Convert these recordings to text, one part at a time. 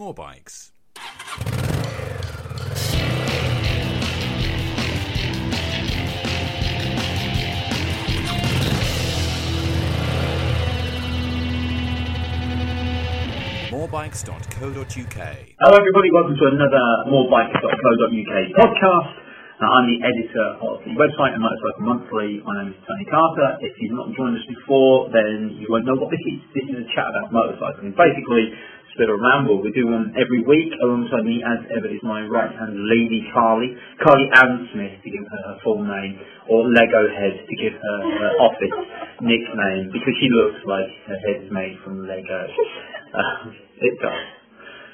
More bikes. Morebikes.co.uk. Hello, everybody. Welcome to another morebikes.co.uk podcast. Uh, I'm the editor of the website and Motorcycle Monthly. My name is Tony Carter. If you've not joined us before, then you won't know what this is. This is a chat about motorcycling. Basically, bit of ramble. We do one every week. Alongside me, as ever, is my right-hand lady, Carly. Carly Ann Smith, to give her her full name, or Lego Head, to give her her office nickname, because she looks like her head is made from Lego. Uh, it does.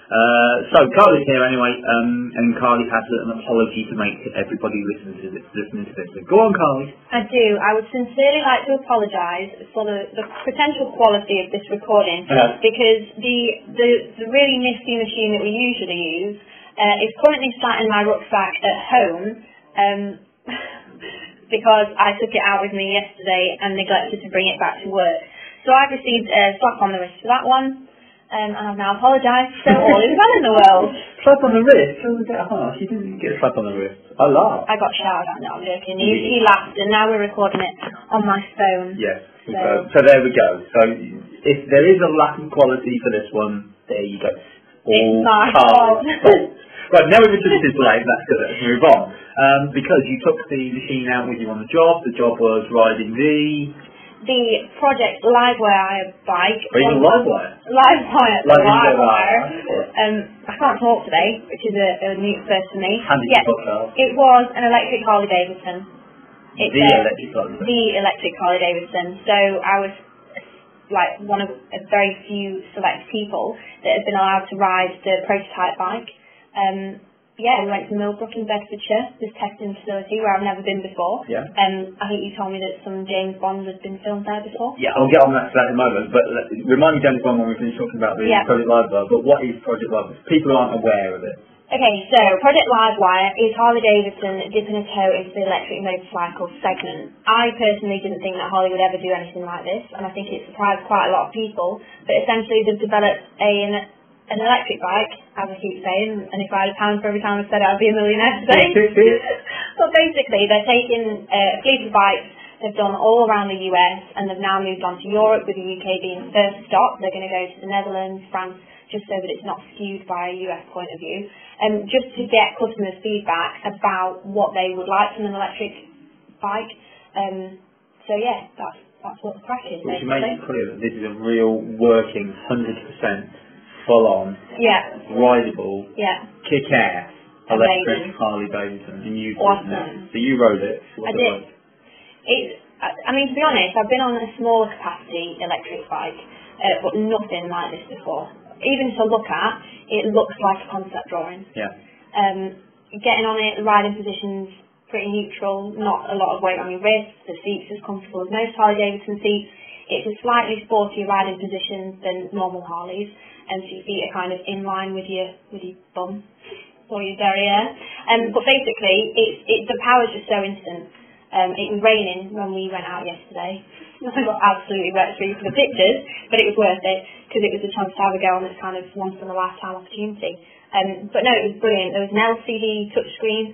Uh, so Carly's here anyway, um, and Carly has an apology to make to everybody listening to this. Listening to this. So go on, Carly. I do. I would sincerely like to apologise for the, the potential quality of this recording Yeah. because the, the the really nifty machine that we usually use uh, is currently sat in my rucksack at home um, because I took it out with me yesterday and neglected to bring it back to work. So I've received a slap on the wrist for that one. Um, and I've now apologised, so all is well in the world. Slap on the wrist. That was a bit harsh. You didn't get a slap on the wrist. I laughed. I got shouted at, no, I'm joking. He, he laughed, and now we're recording it on my phone. Yes. So- So, there we go. So if there is a lack of quality for this one, there you go. All my Carly's fault. Right, now we've introduced his blame, that's good, let's move on. Um, because you took the machine out with you on the job, the job was riding the... The Project Livewire bike. Or even Livewire? Livewire. Livewire. Um, I can't talk today, which is a, a new first for me. Handy podcast. it was an electric Harley Davidson. It's the a- electric car. the electric Harley Davidson. So I was like one of a very few select people that have been allowed to ride the prototype bike. Um, yeah, we went to Millbrook in Bedfordshire, this testing facility where I've never been before. Yeah. Um, I think you told me that some James Bond had been filmed there before. Yeah, I'll get on that, to that in a moment, but let, remind me, James Bond, when we finish talking about the Yeah. Project Livewire, but what is Project Live? People aren't aware of it. Okay, so Project Livewire is Harley Davidson dipping a toe into the electric motorcycle segment. I personally didn't think that Harley would ever do anything like this, and I think it surprised quite a lot of people. But essentially, they've developed a, an, an electric bike, as I keep saying, and if I had a pound for every time I said it, I'd be a millionaire today. but basically, they're taking uh, a fleet of bikes. They've done all around the US, and they've now moved on to Europe, with the UK being the first stop. They're going to go to the Netherlands, France, just so that it's not skewed by a US point of view, um, just to get customers' feedback about what they would like from an electric bike. Um, so yeah, that's that's what the crack is. We should make it clear that this is a real working, 100% full-on, Yeah, rideable, yeah. kick-ass electric Amazing. Harley Davidson, and you've Awesome. it. So you rode it. I did. I mean, to be honest, I've been on a smaller capacity electric bike, uh, but nothing like this before. Even to look at, it looks like a concept drawing. Yeah. Um, getting on it, riding position's pretty neutral, not a lot of weight on your wrists, the seat's as comfortable as most Harley Davidson seats. It's a slightly sportier riding position than normal Harleys, and so your feet are kind of in line with your with your bum or your derriere. Um, but basically, it's it, the power's just so instant. Um, it was raining when we went out yesterday. I got absolutely wet through for the pictures, but it was worth it because it was a chance to have a go on this kind of once in a lifetime opportunity. Um, but no, it was brilliant. There was an LCD touchscreen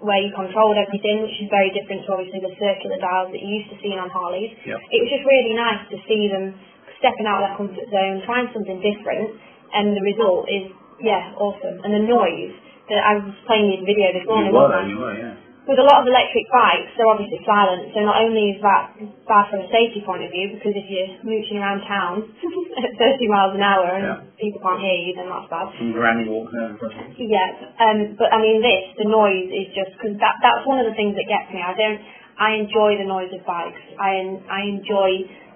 where you controlled everything, which is very different to obviously the circular dials that you used to see on Harleys. Yep. It was just really nice to see them stepping out of their comfort zone, trying something different, and the result is, yeah, awesome. And the noise that I was playing the video this morning, You were, you were, yeah. with a lot of electric bikes, they're obviously silent. So not only is that bad from a safety point of view, because if you're mooching around town at 30 miles an hour and Yeah. people can't hear you, then that's bad. Some granny walking home in front of you. Yeah, um, but I mean this, the noise is just because that that's one of the things that gets me. I don't, I enjoy the noise of bikes. I en- I enjoy,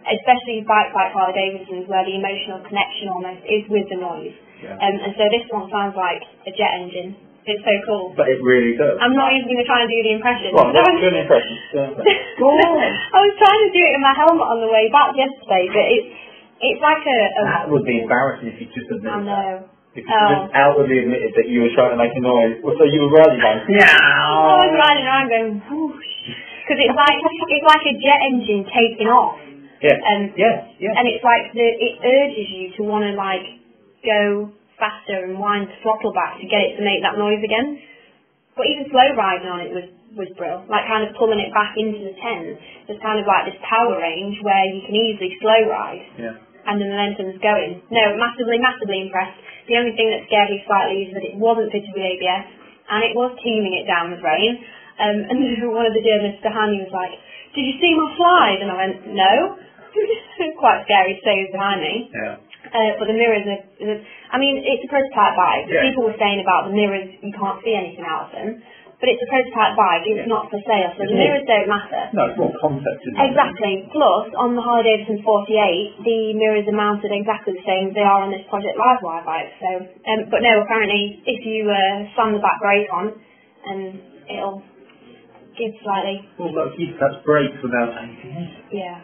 especially bikes like Harley Davidson's, where the emotional connection almost is with the noise. Yeah. Um, and so this one sounds like a jet engine. It's so cool. But it really does. I'm not even going to try and do the impression. Well, what's your impression? Go on. I was trying to do it in my helmet on the way back yesterday, but it's it's like a. a That would be embarrassing if you just I admitted that. know. If you Oh. just outwardly admitted that you were trying to make a noise. Well, so you were riding going, I was riding around going, because it's like it's like a jet engine taking off, Yes, Um, yes, yes. and it's like the it urges you to want to like go faster and wind the throttle back to get it to make that noise again. But even slow riding on it was was brilliant. Like kind of pulling it back into the tens. There's kind of like this power range where you can easily slow ride Yeah. and the momentum's going. No, massively, massively impressed. The only thing that scared me slightly is that it wasn't fitted with ABS and it was teeming it down with rain. Um, and one of the journalists behind me was like, "Did you see my slide?" And I went, "No." Quite scary to say who's behind me. Yeah. Uh, but the mirrors are, are, I mean, it's a prototype bike. Yeah. People were saying about the mirrors, you can't see anything out of them. But it's a prototype bike, it's Yeah. not for sale, so the mirrors don't matter. No, it's more concept, isn't it? Exactly. Plus, on the Harley Davidson 48, the mirrors are mounted exactly the same as they are on this Project Livewire bike. So, um, but no, apparently, if you uh, slam the back brake on, um, it'll give slightly Well, that's, that's brakes without anything. yeah.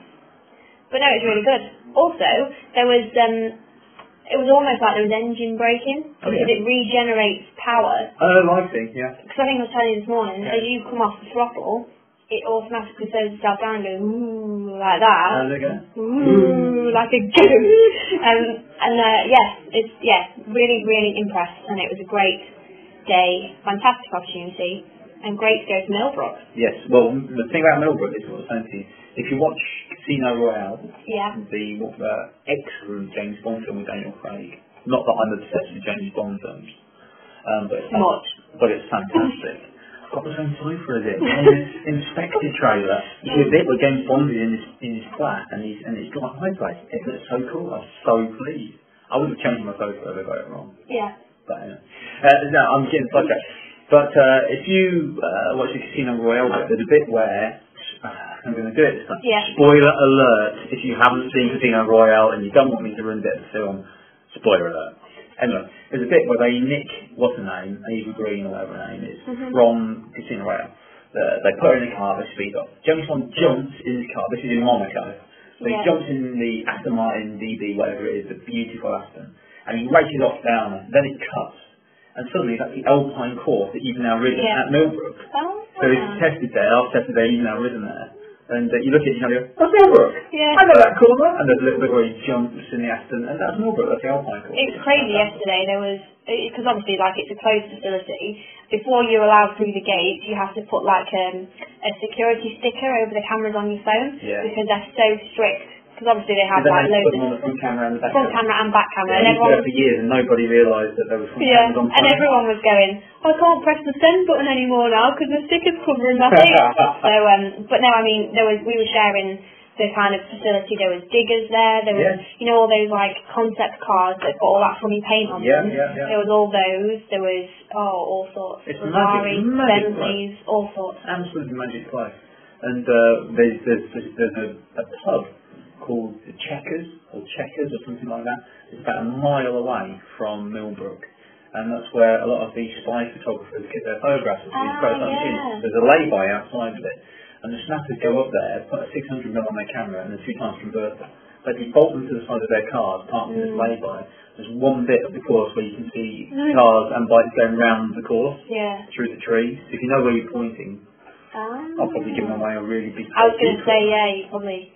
But no, it was really good. Also, there was um, it was almost like there was engine braking Oh, because yeah. it regenerates power. Oh, I see, yeah. Because I think I was telling you this morning, Yeah. as you come off the throttle, it automatically slows itself down and goes ooh like that. It? Ooh, like a goose. um, and uh, yes, it's yeah, really, really impressed, and it was a great day, fantastic opportunity, and great to go to Millbrook. Yes, well, the thing about Millbrook is what I was saying to you. If you watch Casino Royale, Yeah. the uh, excellent James Bond film with Daniel Craig, not that I'm obsessed with James Bond films, um, but, it's Much. but it's fantastic. I've got the same time for it. On this Inspector trailer, you see a bit where James Bond is in his, in his flat and he's, and he's got a high place. It looks so cool. I'm so pleased. I would have changed my photo if I got it wrong. Yeah. But anyway. Uh, no, I'm getting sidetracked. But uh, if you uh, watch the Casino Royale there's a bit where uh, I'm going to do it this time. Yeah. Spoiler alert! If you haven't seen Casino Royale and you don't want me to ruin a bit of the film, spoiler alert. Anyway, there's a bit where they nick what's her name, Eva Green or whatever her name is, Mhm. from Casino Royale. Uh, they put her in a car, they speed up. James Bond jumps in his car. This is in Monaco. So he Yeah. jumps in the Aston Martin DB, whatever it is, the beautiful Aston, and he races off down. Then it cuts, and suddenly that's the Alpine course that you've now ridden Yeah. at Millbrook. Oh. So it's tested there, I've tested there, you've now ridden there. And uh, you look at it and you go, that's Millbrook! Yeah. I know that corner! And there's a little bit where he jumps in the Aston, and that's Millbrook, that's the Alpine course. It was crazy yesterday. There was because obviously like it's a closed facility. Before you're allowed through the gate, you have to put like um, a security sticker over the cameras on your phone Yeah. because they're so strict. Because obviously they have like loads put them on of front camera and back front camera and back camera, Yeah, and everyone for years and nobody realised that there was front yeah, cameras on and everyone was going, I can't press the send button anymore now because the sticker's covering my thing. so, um, but no, I mean, there was we were sharing the kind of facility. There was diggers there. There was, Yeah. you know, all those like concept cars that got all that funny paint on Yeah, them. yeah, yeah. There was all those. There was oh, all sorts. It's Ferrari, magic, Bentleys, all sorts. absolutely magic place. And uh, there's there's there's, there's a, a pub called the Checkers or Checkers or something like that. It's about a mile away from Millbrook, and that's where a lot of these spy photographers get their photographs of these Ah, yeah. There's a lay-by outside of it, and the snappers go up there, put a 600 mm on their camera, and a two times converter. But if you bolt them to the side of their cars, parked in this Mm. lay-by, there's one bit of the course where you can see Mm. cars and bikes going round the course Yeah. through the trees. If you know where you're pointing, Ah. I'll probably give away a really big I was going to say, yeah, you probably.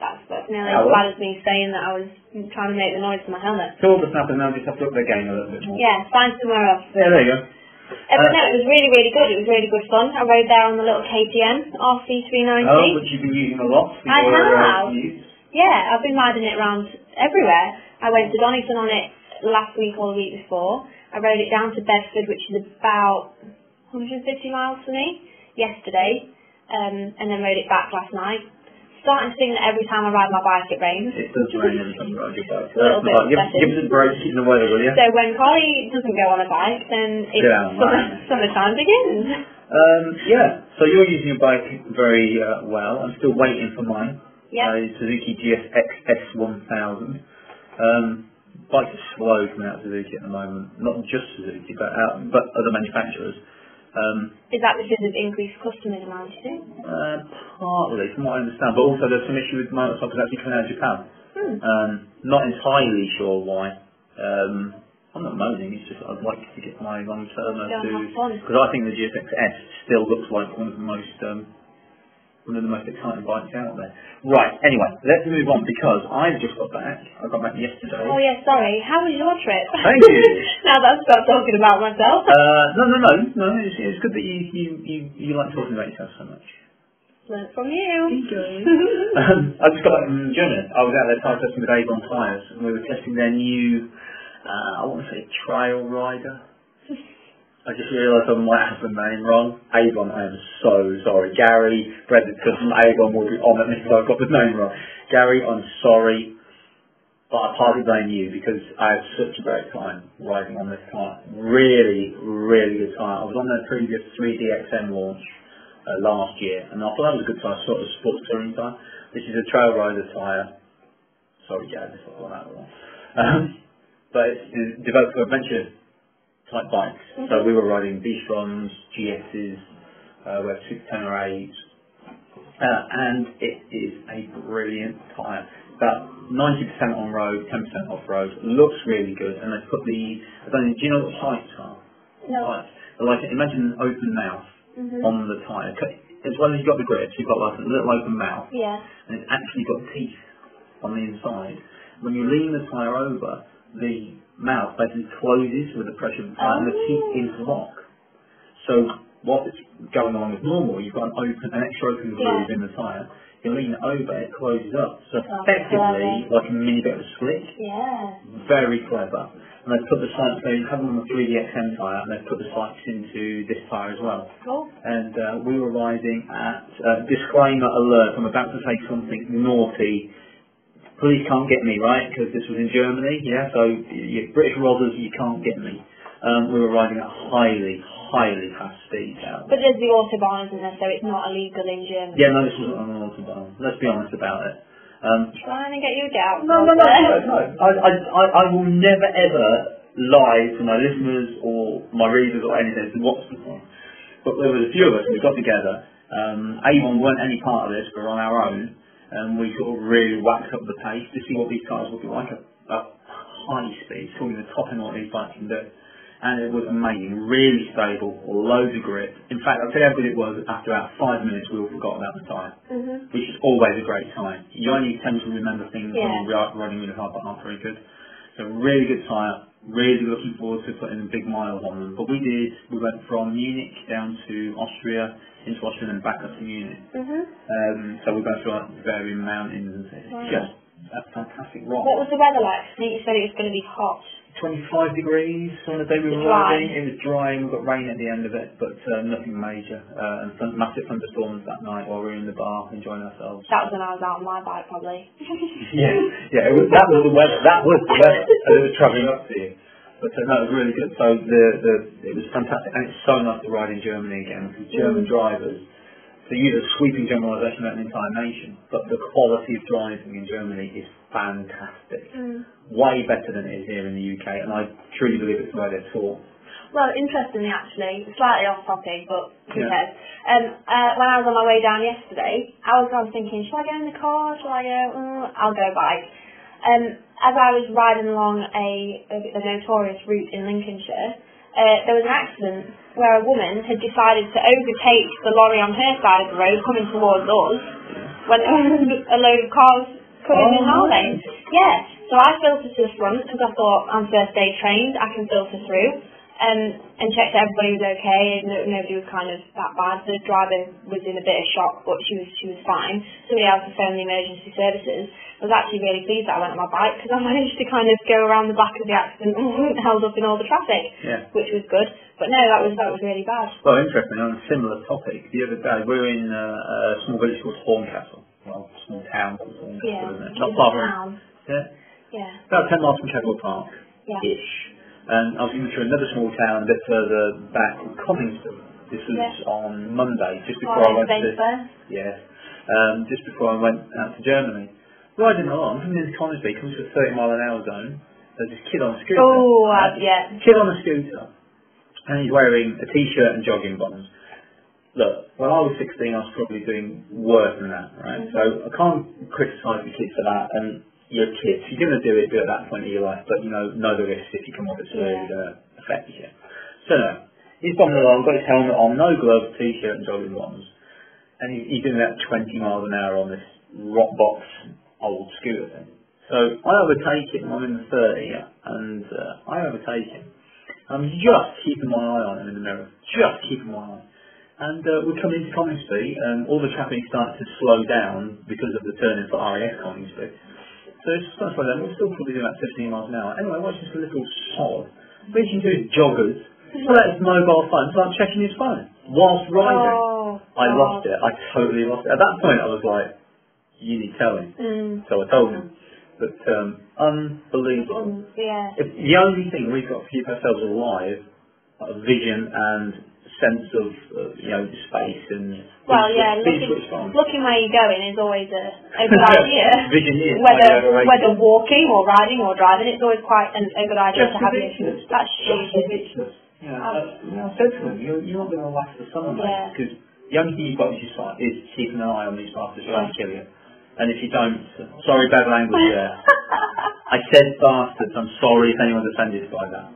That's, that's nearly as bad as me saying that I was trying to make the noise with my helmet. All the snappers now just have to up their game a little bit more. Yeah, find somewhere else. Yeah, there you go. Uh, but no, it was really, really good. It was really good fun. I rode there on the little KTM RC390. Oh, which you've been using a lot for I your uh, have. use. Yeah, I've been riding it around everywhere. I went to Donington on it last week or the week before. I rode it down to Bedford, which is about 150 miles for me, yesterday, um, and then rode it back last night. Starting to think that every time I ride my bike it rains. It does rain every time you ride your bike. Bit give, give us a break in the weather, will you? So when Carly doesn't go on a bike, then it's summer, man. summertime begins. Um, yeah, so you're using your bike very uh, well. I'm still waiting for mine. Yeah. Uh, Suzuki GSX S1000. Um, bikes are slow coming out of Suzuki at the moment. Not just Suzuki, but out, but other manufacturers. Um, Is that because of increased customer demand, you think? uh, partly, from what I understand, but also there's some issue with motorcycles actually coming out of Japan. Hmm. Um, not entirely sure why. Um, I'm not moaning, it's just I'd like to get my long term to because I think the GSX-S still looks like one of the most um, one of the most exciting bikes out there. Right, anyway, let's move on because I've just got back. I got back yesterday. Oh yeah, sorry. How was your trip? Thank you. now that I've stopped talking about myself. Uh, no, no, no, no. It's, it's good that you, you, you, you like talking about yourself so much. Learned from you. um, I just got back from Germany. I was out there tyre testing with Avon Tyres, and we were testing their new, uh, I want to say trail rider. I just realised I might have the name wrong. Avon, I am so sorry. Gary from Avon will be on at me if I've got the name wrong. Gary, I'm sorry, but I partly blame you because I had such a great time riding on this tyre. Really, really good tyre. I was on their previous 3DXM launch uh, last year, and I thought that was a good tyre, sort of sports touring tyre. This is a trail rider tyre. Sorry, Gary, if I got that wrong. Um, but it's developed for adventure type bikes. Mhm. So we were riding V-Stroms, GSs, uh, we Super Teneres, uh, and it is a brilliant tyre. About 90% on road, 10% off road. Looks really good, and they put the, I don't know, do you know what sipes are? No. Like, imagine an open mouth Mhm. on the tyre. As well as you've got the grips, you've got like a little open mouth, Yeah. and it's actually got teeth on the inside. When you lean the tyre over, the mouth basically closes with the pressure of the tyre and the teeth Oh. interlock. So what's going on with normal, you've got an open, an extra open groove Yeah. in the tyre. You lean over, it closes up. So Oh, effectively, like a mini bit of a slick. Yeah. Very clever. And they've put the sipes, they have them on the 3DXM tyre, and they've put the sipes into this tyre as well Cool. and uh, we were riding at uh, disclaimer alert. I'm about to say something naughty. Please can't get me right because this was in Germany. Yeah, so you British rodders, you can't get me. Um, we were riding at highly, highly fast speeds out. But there's the autobahn, isn't there? So it's not illegal in Germany. Yeah, no, this wasn't on an autobahn. Let's be honest about it. Um, Trying to get you a doubt. no, no, no, no, no. I, I, I, I will never ever lie to my listeners or my readers or anything to what's the point. But there was a few of us, we got together. Um, Avon weren't any part of this, we were on our own, and we sort of really whacked up the pace to see what these cars would be like at, at high speed, talking the top end of what these bikes can do. And it was amazing, really stable, loads of grip. In fact, I'll tell you how good it was, after about five minutes we all forgot about the tyre Mhm. which is always a great sign. You only tend to remember things Yeah. when you're running really hard but aren't very good. So really good tyre, really looking forward to putting in big miles on them. But we did, we went from Munich down to Austria, into Austria and back up to Munich. Mhm. Um, so we went through like, varying mountains and it's Wow. just a fantastic ride. What was the weather like? I think you said it was going to be hot. 25 degrees on the day we were Dry. riding. It was dry and we got rain at the end of it, but uh, nothing major. Uh, and massive thunderstorms that night while we were in the bar enjoying ourselves. That was when I was out on my bike, probably. Yeah, yeah, it was, that was the weather. That was the weather. it was travelling up to you. But uh, no, it was really good. So the the it was fantastic, and it's so nice to ride in Germany again because German drivers. So you use a sweeping generalisation about an entire nation, but the quality of driving in Germany is fantastic. Mm. Way better than it is here in the UK, and I truly believe it's the way they're taught. Well, interestingly, actually, slightly off topic, but who Yeah. cares? Um, uh, when I was on my way down yesterday, I was, I was thinking, shall I go in the car? Shall I go? Mm, I'll go bike. Um, as I was riding along a, a, a notorious route in Lincolnshire, uh, there was an accident where a woman had decided to overtake the lorry on her side of the road coming towards us when there was a load of cars coming in our Oh, lane. Yeah, so I filtered to the front because I thought I'm first aid trained, I can filter through. Um, and checked that everybody was okay, no, nobody was kind of that bad. The driver was in a bit of shock, but she was she was fine. Somebody else had phoned the emergency services. I was actually really pleased that I went on my bike because I managed to kind of go around the back of the accident and wasn't held up in all the traffic, Yeah. which was good. But no, that was that was really bad. Well, interesting. On a similar topic, the other day we were in uh, a small village called Horncastle. Well, small town called Horncastle, Yeah, isn't it? Not far from. Yeah. Yeah, About 10 miles from Cadwell Park, yeah. ish. And I was going through another small town a bit further back called Coningsby. This was Yeah. on Monday, just Oh, before I went thanks, to yes, um, just before I went out to Germany. Riding along, coming into Coningsby, comes to a 30 mile an hour zone. There's this kid on a scooter. Oh, uh, yeah. Kid on a scooter, and he's wearing a t-shirt and jogging bottoms. Look, when I was 16, I was probably doing worse than that, right? So I can't criticise the kid for that, and kid. If you're going to do it, do it at that point of your life, but you know, know the risks if you come off it, so Yeah. uh, affect you. So no, he's bombing along, got his helmet on, no gloves, t-shirt and jogging bottoms. and he, he's doing about 20 miles an hour on this rock box old scooter thing. So I overtake him, I'm in the 30, and uh, I overtake him. I'm just keeping my eye on him in the mirror, just keeping my eye. On and uh, we come into Coningsby, and all the traffic starts to slow down because of the turning for RAF Coningsby. So it's starts to slow we're still probably doing about 15 miles an hour. Anyway, watch this little sod reaching to his joggers, pull out his mobile phone, start checking his phone whilst riding. Oh, I God. lost it. I totally lost it. At that point, I was like, you need telling. Mm. So I told him. But um, unbelievable. Mm, yeah. If the only thing we've got to keep ourselves alive, vision and sense of, uh, you know, space and Well, yeah, looking, looking where you're going is always a, a good idea. Vision is whether whether walking or riding or driving, it's always quite an, a good idea Just to have ridiculous. you. That's Just ridiculous. Yeah, uh, you know, I said to him, you're, you're not going to last the summer, Yeah. because the only thing you've got is, your sight, is keeping an eye on these bastards trying to kill you. And if you don't, sorry, bad language there. I said bastards. I'm sorry if anyone's offended by that.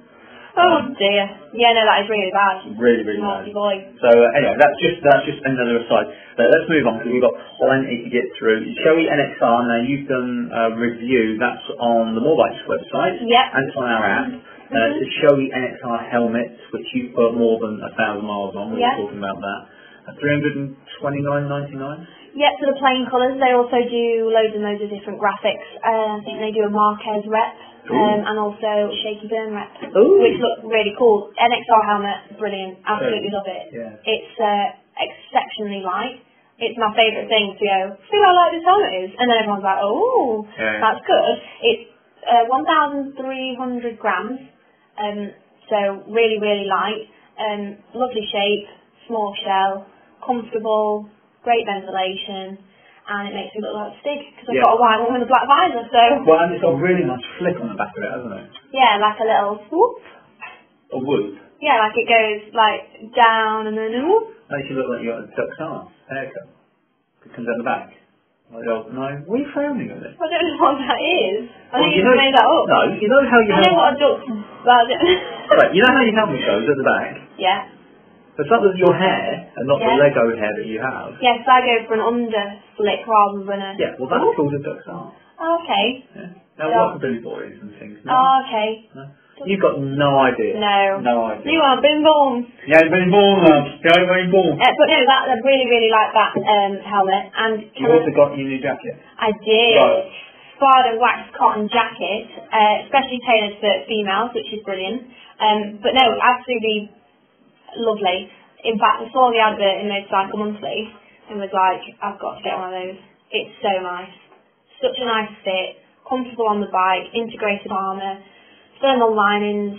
Oh dear. Yeah, no, that is really bad. Really, really Naughty bad. boy. So uh, anyway, that's just that's just another aside. Uh, let's move on because we've got plenty to get through. Shoei NXR. Now you've done a review. That's on the Morebikes website. Yep. And it's on our app. Uh, Mhm. it's a Shoei NXR helmet, which you've put more than a thousand miles on. We Yeah. were talking about that. Uh, Three hundred and twenty-nine ninety-nine. Yep, for the plain colours, they also do loads and loads of different graphics. Uh, I think they do a Marquez rep um, and also Shakey Byrne rep, Ooh. which look really cool. NXR helmet, brilliant. Absolutely love it. Yeah. It's uh, exceptionally light. It's my favourite thing to go, see how light this helmet is. And then everyone's like, oh, Yeah. that's good. It's uh, 1,300 grams, um, so really, really light. Um, lovely shape, small shell, comfortable, great ventilation, and it makes me look like a stick because I've Yeah. got a white one with a black visor. So Well, and it's got a really nice flip on the back of it, hasn't it? yeah, like a little whoop. A whoop. Yeah, like it goes like down and then whoop. Makes you look like you got a duck's arm haircut. It comes out the back. Like, oh, no, what are you frowning at it? I don't know what that is. I Well, think you know- made that up. No, you know how you I know what a duck. That's it. Right, you know how your helmet goes at the back? yeah. But that was your hair, and not Yeah. the Lego hair that you have. Yes, I go for an under flick rather than a. Yeah, well that's called a duck's arm. Oh, okay. Yeah. Now, Yeah. rockabilly boys and things. No? Oh, okay. no? You've got no idea. No. No idea. You are been born. Ain't been born, love. You been born. Uh, but no, that I really, really like that um, helmet. And You I- also got your new jacket. I did. Right. Spada wax cotton jacket, uh, especially tailored for females, which is brilliant. Um, but no, absolutely lovely. In fact, I saw the advert in Motorcycle Monthly and was like, I've got to get one of those. It's so nice. Such a nice fit, comfortable on the bike, integrated armour, thermal linings,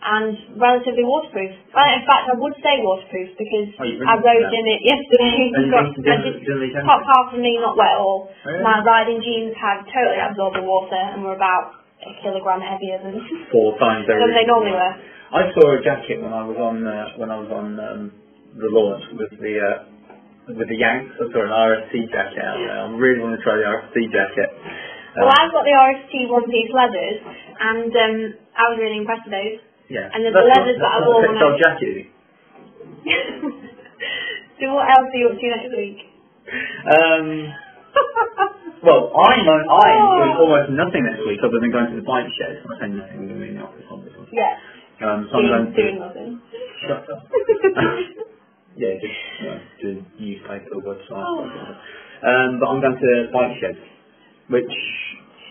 and relatively waterproof. Well, in fact, I would say waterproof because Oh, I rode yeah. in it yesterday. Got- didn't- I didn't- just- didn't leak anything? top half of me not wet at all. Really? My riding jeans had totally absorbed the water and were about a kilogram heavier than, Four times than they normally were. I saw a jacket when I was on uh, when I was on um, the launch with the uh, with the Yanks. I saw an RST jacket out there. I really want to try the RST jacket. Um, Well, I've got the RST one-piece leathers, and um, I was really impressed with those. yeah. and the That's leathers not- that I that's wore not a when textile I- jacket. so what else are you up to next week? Um, well, I know I am doing Oh. almost nothing next week other than going to the bike shed. I say nothing, I'm going to be in the office on yeah, Um, so I'm going doing, to doing nothing. shut up. yeah, just you know, do newspaper website. Oh. Um, but I'm going to bike shed, which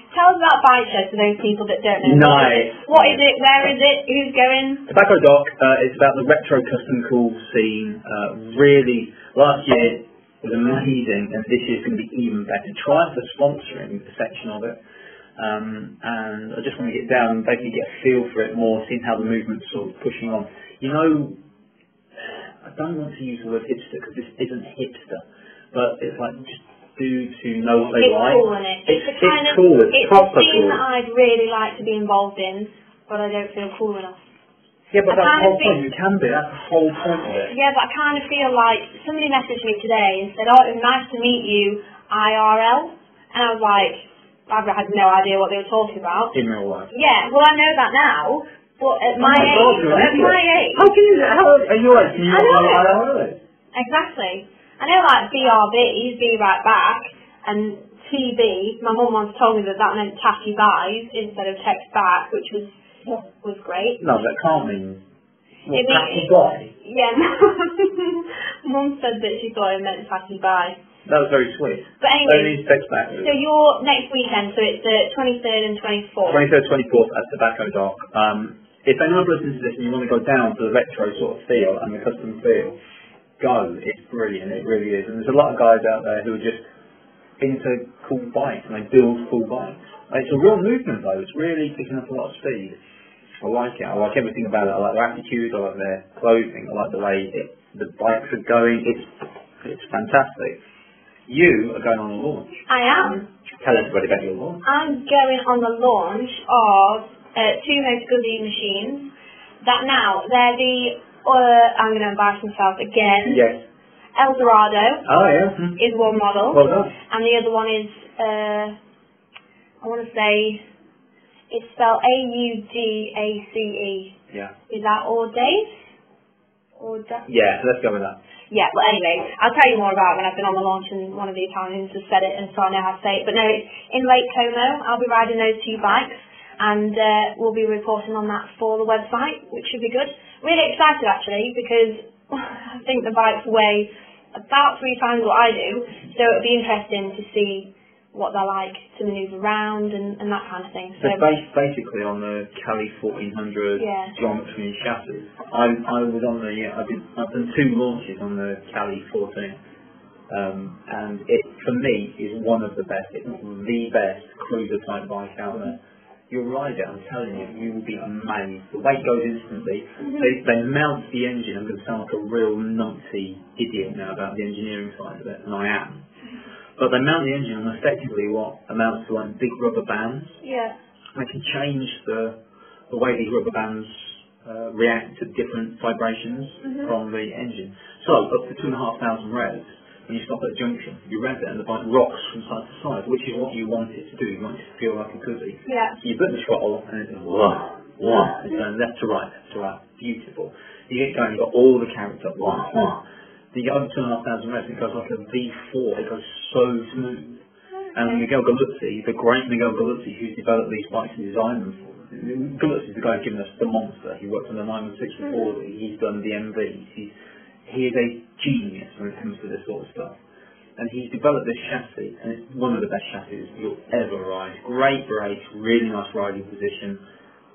Tell us about Bike Shed for those people that don't know. Nice. What is it? Where is it? Who's going? Tobacco Dock uh, is about the retro custom cool scene. Uh, really, last year was amazing, and this year's going to be even better. Try for sponsoring a section of it. Um, and I just want to get down and basically get a feel for it more, seeing how the movement's sort of pushing on. You know, I don't want to use the word hipster because this isn't hipster, but it's like just dudes who know what they It's like. cool, isn't it? It's, It's- kind it's of cool, it's it's proper a scene cool. that I'd really like to be involved in, but I don't feel cool enough. Yeah, but I that's the whole point. You can be. That's the whole point of it. Yeah, but I kind of feel like somebody messaged me today and said, "Oh, it was nice to meet you IRL," and I was like, I had no idea what they were talking about. In real life. Yeah, well, I know that now, but at oh my Oh God, age, at my age, How can you? How are you like? You I know. how that is? exactly. I know like BRB, be right back, and TB. My mum once told me that that meant tacky buys instead of text back, which was was great. No, that can't mean. It tacky guy? Yeah, mum said that she thought it meant tacky buy. That was very sweet. But anyway, means text back. so you're next weekend, so it's the 23rd and 24th. 23rd, 24th at Tobacco Dock. Um, if anyone listening to this and you want to go down to the retro sort of feel and the custom feel, go. It's brilliant. It really is. And there's a lot of guys out there who are just into cool bikes and they build cool bikes. And It's a real movement though. It's really picking up a lot of speed. I like it. I like everything about it. I like their attitude. I like their clothing. I like the way it, the bikes are going. It's it's fantastic. You are going on a launch. I am. Tell everybody about your launch. I'm going on the launch of uh, two Moto Guzzi machines. That now, they're the, uh, I'm going to embarrass myself again. Yes. Eldorado Oh yeah. Hmm. is one model, Well done. and the other one is, uh, I want to say, it's spelled A-U-D-A-C-E. Yeah. Is that Audace? Audace? Yeah, let's go with that. Yeah, well anyway, I'll tell you more about when I've been on the launch and one of the Italians has said it and so I know how to say it. But no, in Lake Como. I'll be riding those two bikes and uh, we'll be reporting on that for the website, which should be good. Really excited actually because I think the bikes weigh about three times what I do, so it'll be interesting to see what they're like to manoeuvre around and, and that kind of thing. So So based basically on the Cali 1400 Yeah. geometry and chassis, I, I was on the, I did, I've done two launches on the Cali 14, um, and it, for me, is one of the best, not the best cruiser type bike out there. You'll ride it, I'm telling you, you will be amazed. The weight goes instantly. They, they mount the engine, I'm going to sound like a real numpty idiot now about the engineering side of it, and I am. But they mount the engine on effectively what amounts to like big rubber bands. yeah, I can change the the way these rubber bands uh, react to different vibrations Mhm. from the engine. So up to two and a half thousand revs, when you stop at a junction, you rev it and the bike rocks from side to side, which is what you want it to do. You want it to feel like a Guzzi. yeah, So you put the throttle and it's whoa, whoa, it's going left to right, left to right, beautiful. You get going, you've got all the character, whoa, whoa. Get over two and a half thousand revs, it goes like a V4, it goes so smooth. And Miguel Galluzzi, the great Miguel Galluzzi, who's developed these bikes and designed them for Galluzzi's the guy who's given us the monster. He worked on the 916 mm-hmm. before, he's done the MVs. He's, he is a genius when it comes to this sort of stuff. And he's developed this chassis, and it's one of the best chassis you'll ever ride. Great brakes, really nice riding position.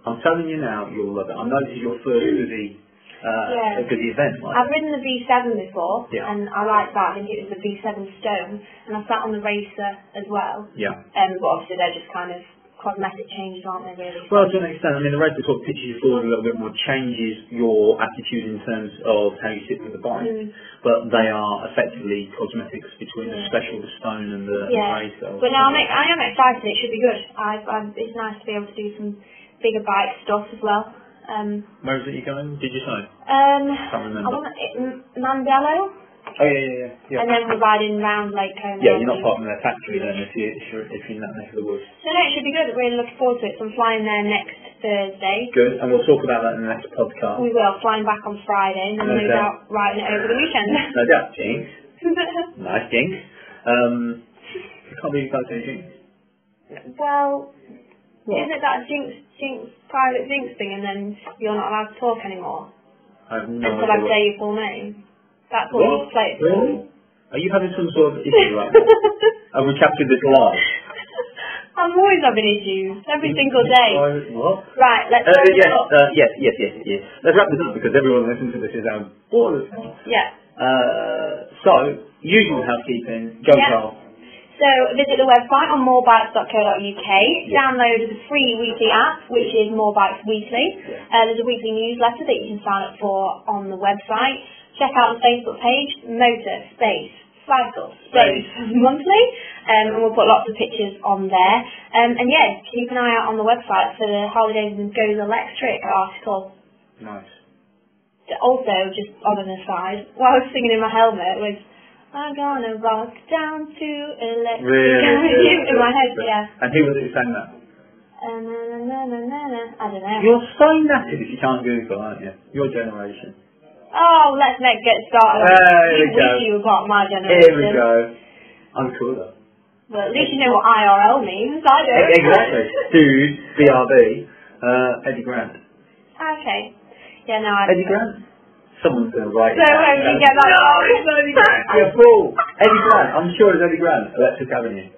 I'm telling you now, you'll love it. I know this is your first mm. Guzzi, uh, Yeah. Guzzi event, right? I've ridden the V7 before, Yeah. and I liked that. I think it was the V7 Stone, and I sat on the Racer as well. yeah. Um, but obviously they're just kind of cosmetic changes, aren't they? Really? Well, to an extent, I mean, the racer sort of pitches you forward a little bit more, changes your attitude in terms of how you sit with the bike, Mm. but they are effectively cosmetics between the special, the stone, and the, Yeah. the racer. But now I'm, I am excited. It should be good. I've, i it's nice to be able to do some bigger bike stuff as well. Um, Where is it you're going? Did you say? um, Can't remember. I want it, Mandello, Oh yeah, yeah, yeah. yeah. and then we're riding round Lake Como. yeah, you're not part of their factory then if, you, if, you're, if you're in that neck of the woods. So no, it should be good. Really looking forward to it. So I'm flying there next Thursday. Good, and we'll talk about that in the next podcast. We will flying back on Friday, and then no Okay. doubt riding it over the weekend. No doubt, Jinx. Nice Jinx. Um, I can't believe you guys say Jinx. well, What? isn't it that jinx, jinx, private jinx thing, and then you're not allowed to talk anymore I have no until idea I say your full name? That's what you play it Really? Are you having some sort of issue right now? Have we captured this live? I'm always having issues every single day. What? Right, let's Uh, wrap it yes, up. uh, yes, yes, yes, yes. Let's wrap this up because everyone listening to this is um, bored as hell. Yeah. Uh, so, usual housekeeping. Go, Yeah. Carl. So visit the website on morebikes.co.uk. Yeah. Download the free weekly app, which is More Bikes Weekly. Yeah. Uh, there's a weekly newsletter that you can sign up for on the website. Check out the Facebook page, Motor Space Cycle Space Monthly, um, and we'll put lots of pictures on there. Um, and yeah, keep an eye out on the website for the Harley Davidson Goes Electric article. Nice. Also, just on an aside, what I was singing in my helmet was I'm gonna rock down to electric Really? in my head, yeah. And who was it who sang that? Uh, na, na, na, na, na, na. I don't know. You're so natty if you can't Google, aren't you? Your generation. Oh, let's make get started. There you we go. wish you were part of my Here we go. I'm cooler. Well, at least you know what IRL means. I don't. Exactly. Dude, BRB, uh, Eddie Grant. Okay. Yeah, no, I. Eddie Grant? Someone's going to write So it down. where did you get that No, from? it's not Eddie Grant. You're a fool. Eddie Grant. I'm sure it's Eddie Grant. Electric Avenue.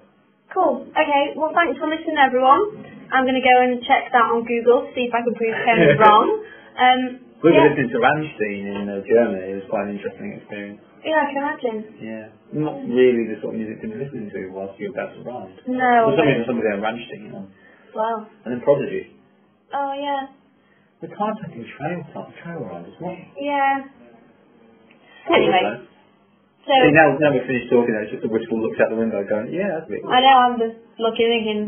Cool. Okay. Well, thanks for listening, everyone. I'm going to go and check that on Google, to see if I can prove Tony wrong. Um, We were yeah. listening to Rammstein in uh, Germany. It was quite an interesting experience. yeah, I can imagine. Yeah. Not really the sort of music to be listening to whilst you're about to ride. No. For some reason, somebody had Rammstein on. Well. And then Prodigy. Oh yeah. The car taking trail, trail riders. What? Yeah. Anyway, so See, now, now we're finished talking, it's just a wistful looks out the window going, yeah, that's a bit I know I'm just looking, thinking,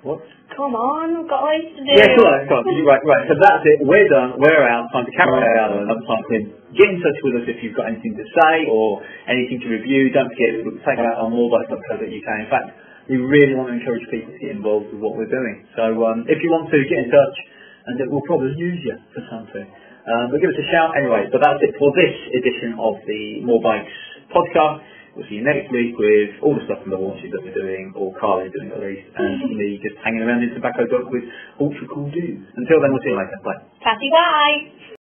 What? come on, we've got ways to do. Yeah, cool, cool. Right, right. So that's it. We're done. We're out. Time to carry out another time to get in touch with us if you've got anything to say or anything to review. Don't forget, we'll take out on all those websites that on morebikes.co.uk. In fact, we really want to encourage people to get involved with what we're doing. So um, if you want to, get in touch and we'll probably use you for something. Um, but give us a shout anyway. But that's it for this edition of the More Bikes podcast. We'll see you next week with all the stuff from the launches that we're doing, or Carl is doing at least, and me just hanging around in Tobacco Dock with ultra cool dudes. Until then, we'll see you later. Bye. Patty, bye.